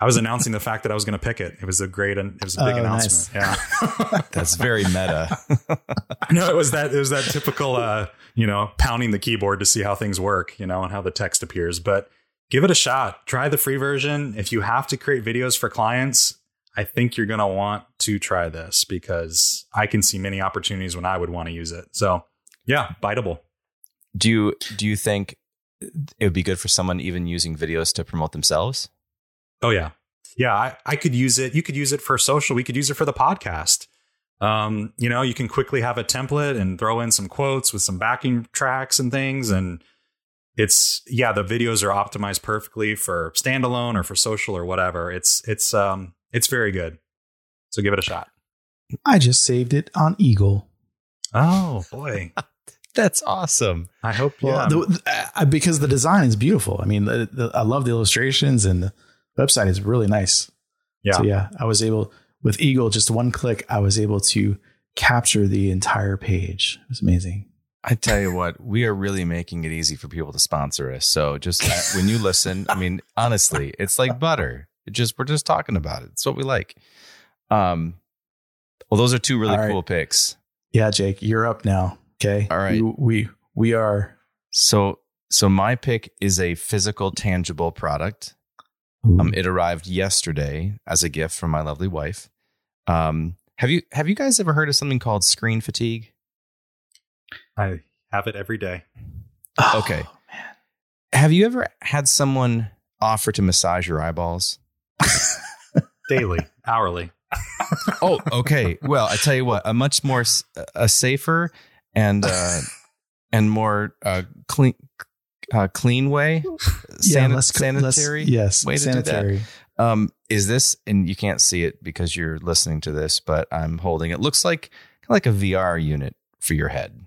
I was announcing the fact that I was going to pick it. It was a great, it was a big Oh, announcement. Yeah. That's very meta. no, it was that it was that typical uh, you know, pounding the keyboard to see how things work, you know, and how the text appears. But give it a shot. Try the free version. If you have to create videos for clients, I think you're gonna want to try this because I can see many opportunities when I would want to use it. So yeah, biteable. do you do you think it would be good for someone even using videos to promote themselves? Oh yeah. Yeah, I, I could use it. You could use it for social. We could use it for the podcast. Um, you know, you can quickly have a template and throw in some quotes with some backing tracks and things. And it's yeah, the videos are optimized perfectly for standalone or for social or whatever. It's it's um it's very good. So give it a shot. I just saved it on Eagle. Oh boy. That's awesome. I hope Well, yeah. the, uh, because the design is beautiful. I mean, the, the, I love the illustrations and the website is really nice. yeah. So yeah, I was able with Eagle just one click. I was able to capture the entire page. It was amazing. I tell you what, we are really making it easy for people to sponsor us. So just uh, when you listen, I mean, honestly, it's like butter. It just we're just talking about it. It's what we like. Um, well, those are two really All right. cool picks. Yeah, Jake, you're up now. Okay. All right. We we, we are. So so my pick is a physical, tangible product. Um, it arrived yesterday as a gift from my lovely wife. Um, have you have you guys ever heard of something called screen fatigue? I have it every day. Oh, okay. Have you ever had someone offer to massage your eyeballs? Daily, hourly. Oh, okay. Well, I tell you what, a much more s- a safer and uh, and more uh, clean uh, clean way, let's go- let's- sanitary. yes, way to do that. sanitary. Um, is this and you can't see it because you're listening to this, but I'm holding it. Looks like like a VR unit for your head.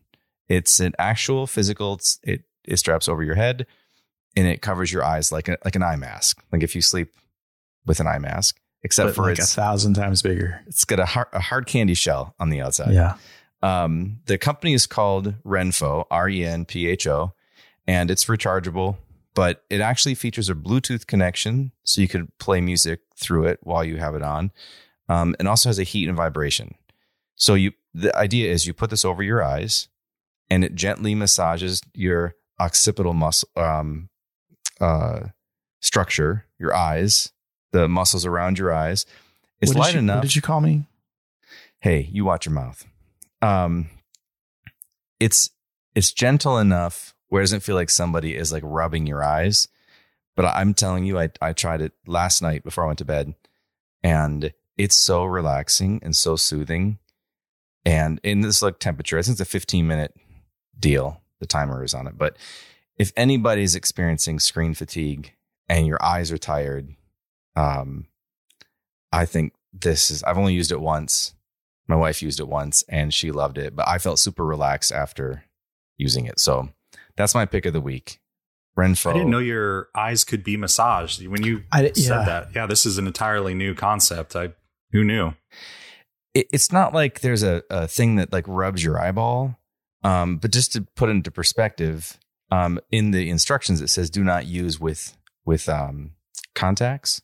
It's an actual physical. It's, it it straps over your head and it covers your eyes like a, like an eye mask. Like if you sleep with an eye mask, except But for like a thousand times bigger. it's got a hard, a hard candy shell on the outside. Yeah. Um, the company is called Renpho, R E N P H O, and it's rechargeable, but it actually features a Bluetooth connection, so you could play music through it while you have it on, um, and also has a heat and vibration. So you, the idea is you put this over your eyes, and it gently massages your occipital muscle um, uh, structure, your eyes, the muscles around your eyes. It's light you, enough What did you call me? hey, you watch your mouth. Um, it's it's gentle enough where it doesn't feel like somebody is like rubbing your eyes. But I'm telling you, I I tried it last night before I went to bed, and it's so relaxing and so soothing. And in this like temperature, I think it's a 15 minute deal. The timer is on it, but if anybody's experiencing screen fatigue and your eyes are tired, um, I think this is. I've only used it once. My wife used it once, and she loved it. But I felt super relaxed after using it. So that's my pick of the week. Renpho. I didn't know your eyes could be massaged when you I, said yeah. that. Yeah, this is an entirely new concept. I who knew? it, it's not like there's a, a thing that like rubs your eyeball. Um, but just to put into perspective, um, in the instructions it says do not use with with um contacts.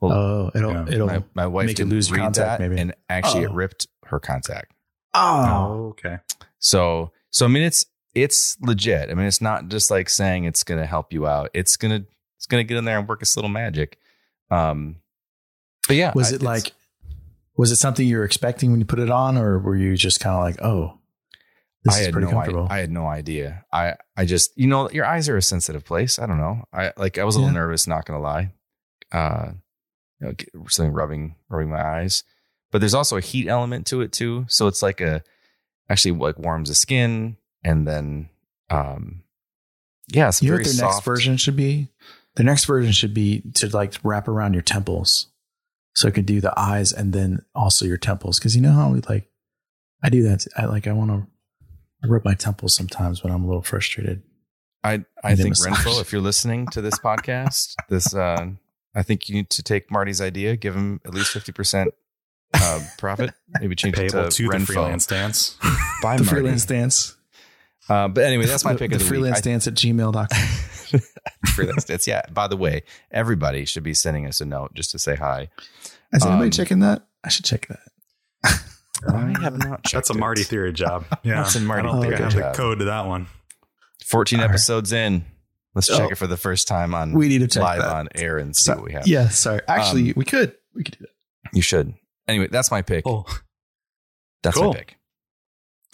Well, Oh, it'll Yeah. it'll my, my wife make didn't lose your read contact, that, maybe. and actually it Oh. ripped her contact. oh okay. So so I mean it's it's legit. I mean it's not just like saying it's gonna help you out. It's gonna it's gonna get in there and work its little magic. Um, but yeah, was I- it like was it something you were expecting when you put it on, or were you just kind of like, oh, this I is had pretty no comfortable? I, I had no idea. I I just you know your eyes are a sensitive place. I don't know. I like I was a little Yeah. nervous. Not gonna lie. Uh, you know, something rubbing rubbing my eyes. But there's also a heat element to it too. So it's like a actually like warms the skin and then um yeah, it's you know what their soft. next version should be? The next version should be to like wrap around your temples, so it could do the eyes and then also your temples. Because you know how we like, I do that. I like I want to rub my temples sometimes when I'm a little frustrated. I I think massage. Renpho, if you're listening to this podcast, this uh I think you need to take Marty's idea, give him at least fifty percent uh profit, maybe change it Payable to, to the Renpho. freelance dance. By the Marty. freelance dance. Uh, but anyway, that's my the, pick the of the freelance week. dance at gmail.com. I, freelance dance. Yeah. By the way, everybody should be sending us a note just to say hi. Is anybody Um, checking that? I should check that. I have not. Checked That's a it. Marty theory job. Yeah, That's a Marty I don't think I theory have job. the code to that one. Fourteen All right. episodes in. Let's check Oh. it for the first time on We need to check live that. on air and see So- what we have. Yeah, sorry. Actually, Um, we could. We could do that. You should. Anyway, that's my pick. Oh, That's cool. my pick.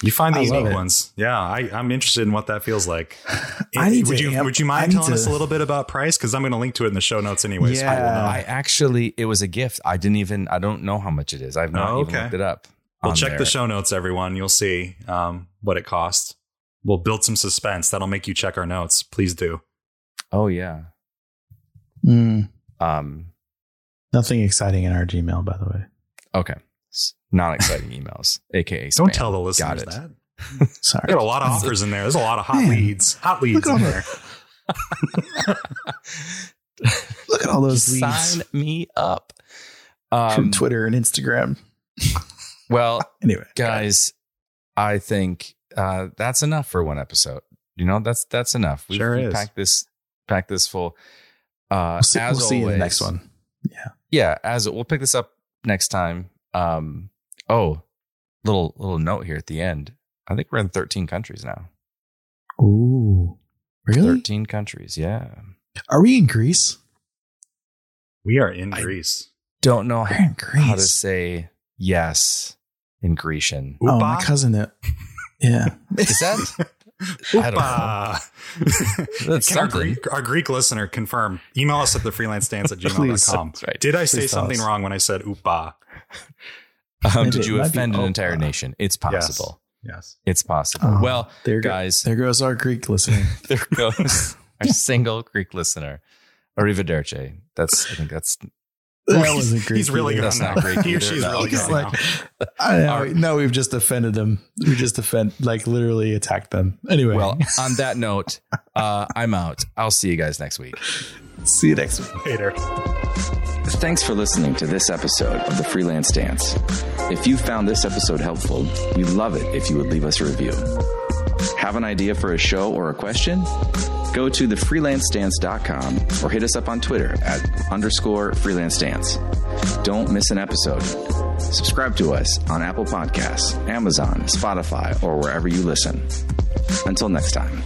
You find the I unique ones. Yeah, I, I'm interested in what that feels like. I need would to you amp- would you I mind need telling us a little bit about price? Because I'm going to link to it in the show notes anyways. so people Yeah. know. I actually, it was a gift. I didn't even. I don't know how much it is. I've not Oh, even okay. looked it up. Well, on check there. the show notes, everyone. You'll see um, what it costs. We'll build some suspense. That'll make you check our notes. Please do. Oh yeah. Mm, Um. nothing exciting in our Gmail, by the way. Okay. Non-exciting emails, aka Don't tell the listeners it. that. Sorry. I got a lot of offers in there. There's a lot of hot Man. leads. Hot leads in there. Look at all those leads Sign me up. from Um, Twitter and Instagram. well, Anyway, guys, I think uh, that's enough for one episode. You know, that's that's enough. We've, Sure we've is. packed this packed this full. Uh, we'll see, as we'll see you in the next one. Yeah, yeah, as we'll pick this up next time. Um, oh, little little note here at the end. I think we're in 13 countries now. Ooh, really? 13 countries. Yeah. Are we in Greece? We are in I- Greece. Don't know how, in Greece. how to say yes in Grecian. oh, my cousin. It. Yeah. Is that? I don't know. That's Can our. Greek, our Greek listener confirm? Email us at the freelance dance at Please. gmail.com. That's right. Did I say Please tell something us. wrong when I said upa? Um, did you offend an Opa. entire nation? It's possible. Yes. It's possible. Oh, well, there go- guys, There goes our Greek listener. there goes our single Greek listener. Arrivederci. That's I think that's That wasn't Greek. He's really either. That's not. Greek He or either. she's No. really He's gone like. I know. Our- no, we've just offended them. We just offend, like literally attacked them. Anyway, well. On that note, uh, I'm out. I'll see you guys next week. see you next week. Later. Thanks for listening to this episode of The Freelance Dance. If you found this episode helpful, we'd love it if you would leave us a review. Have an idea for a show or a question? Go to thefreelancedance.com or hit us up on Twitter at underscore freelance dance. Don't miss an episode. Subscribe to us on Apple Podcasts, Amazon, Spotify, or wherever you listen. Until next time.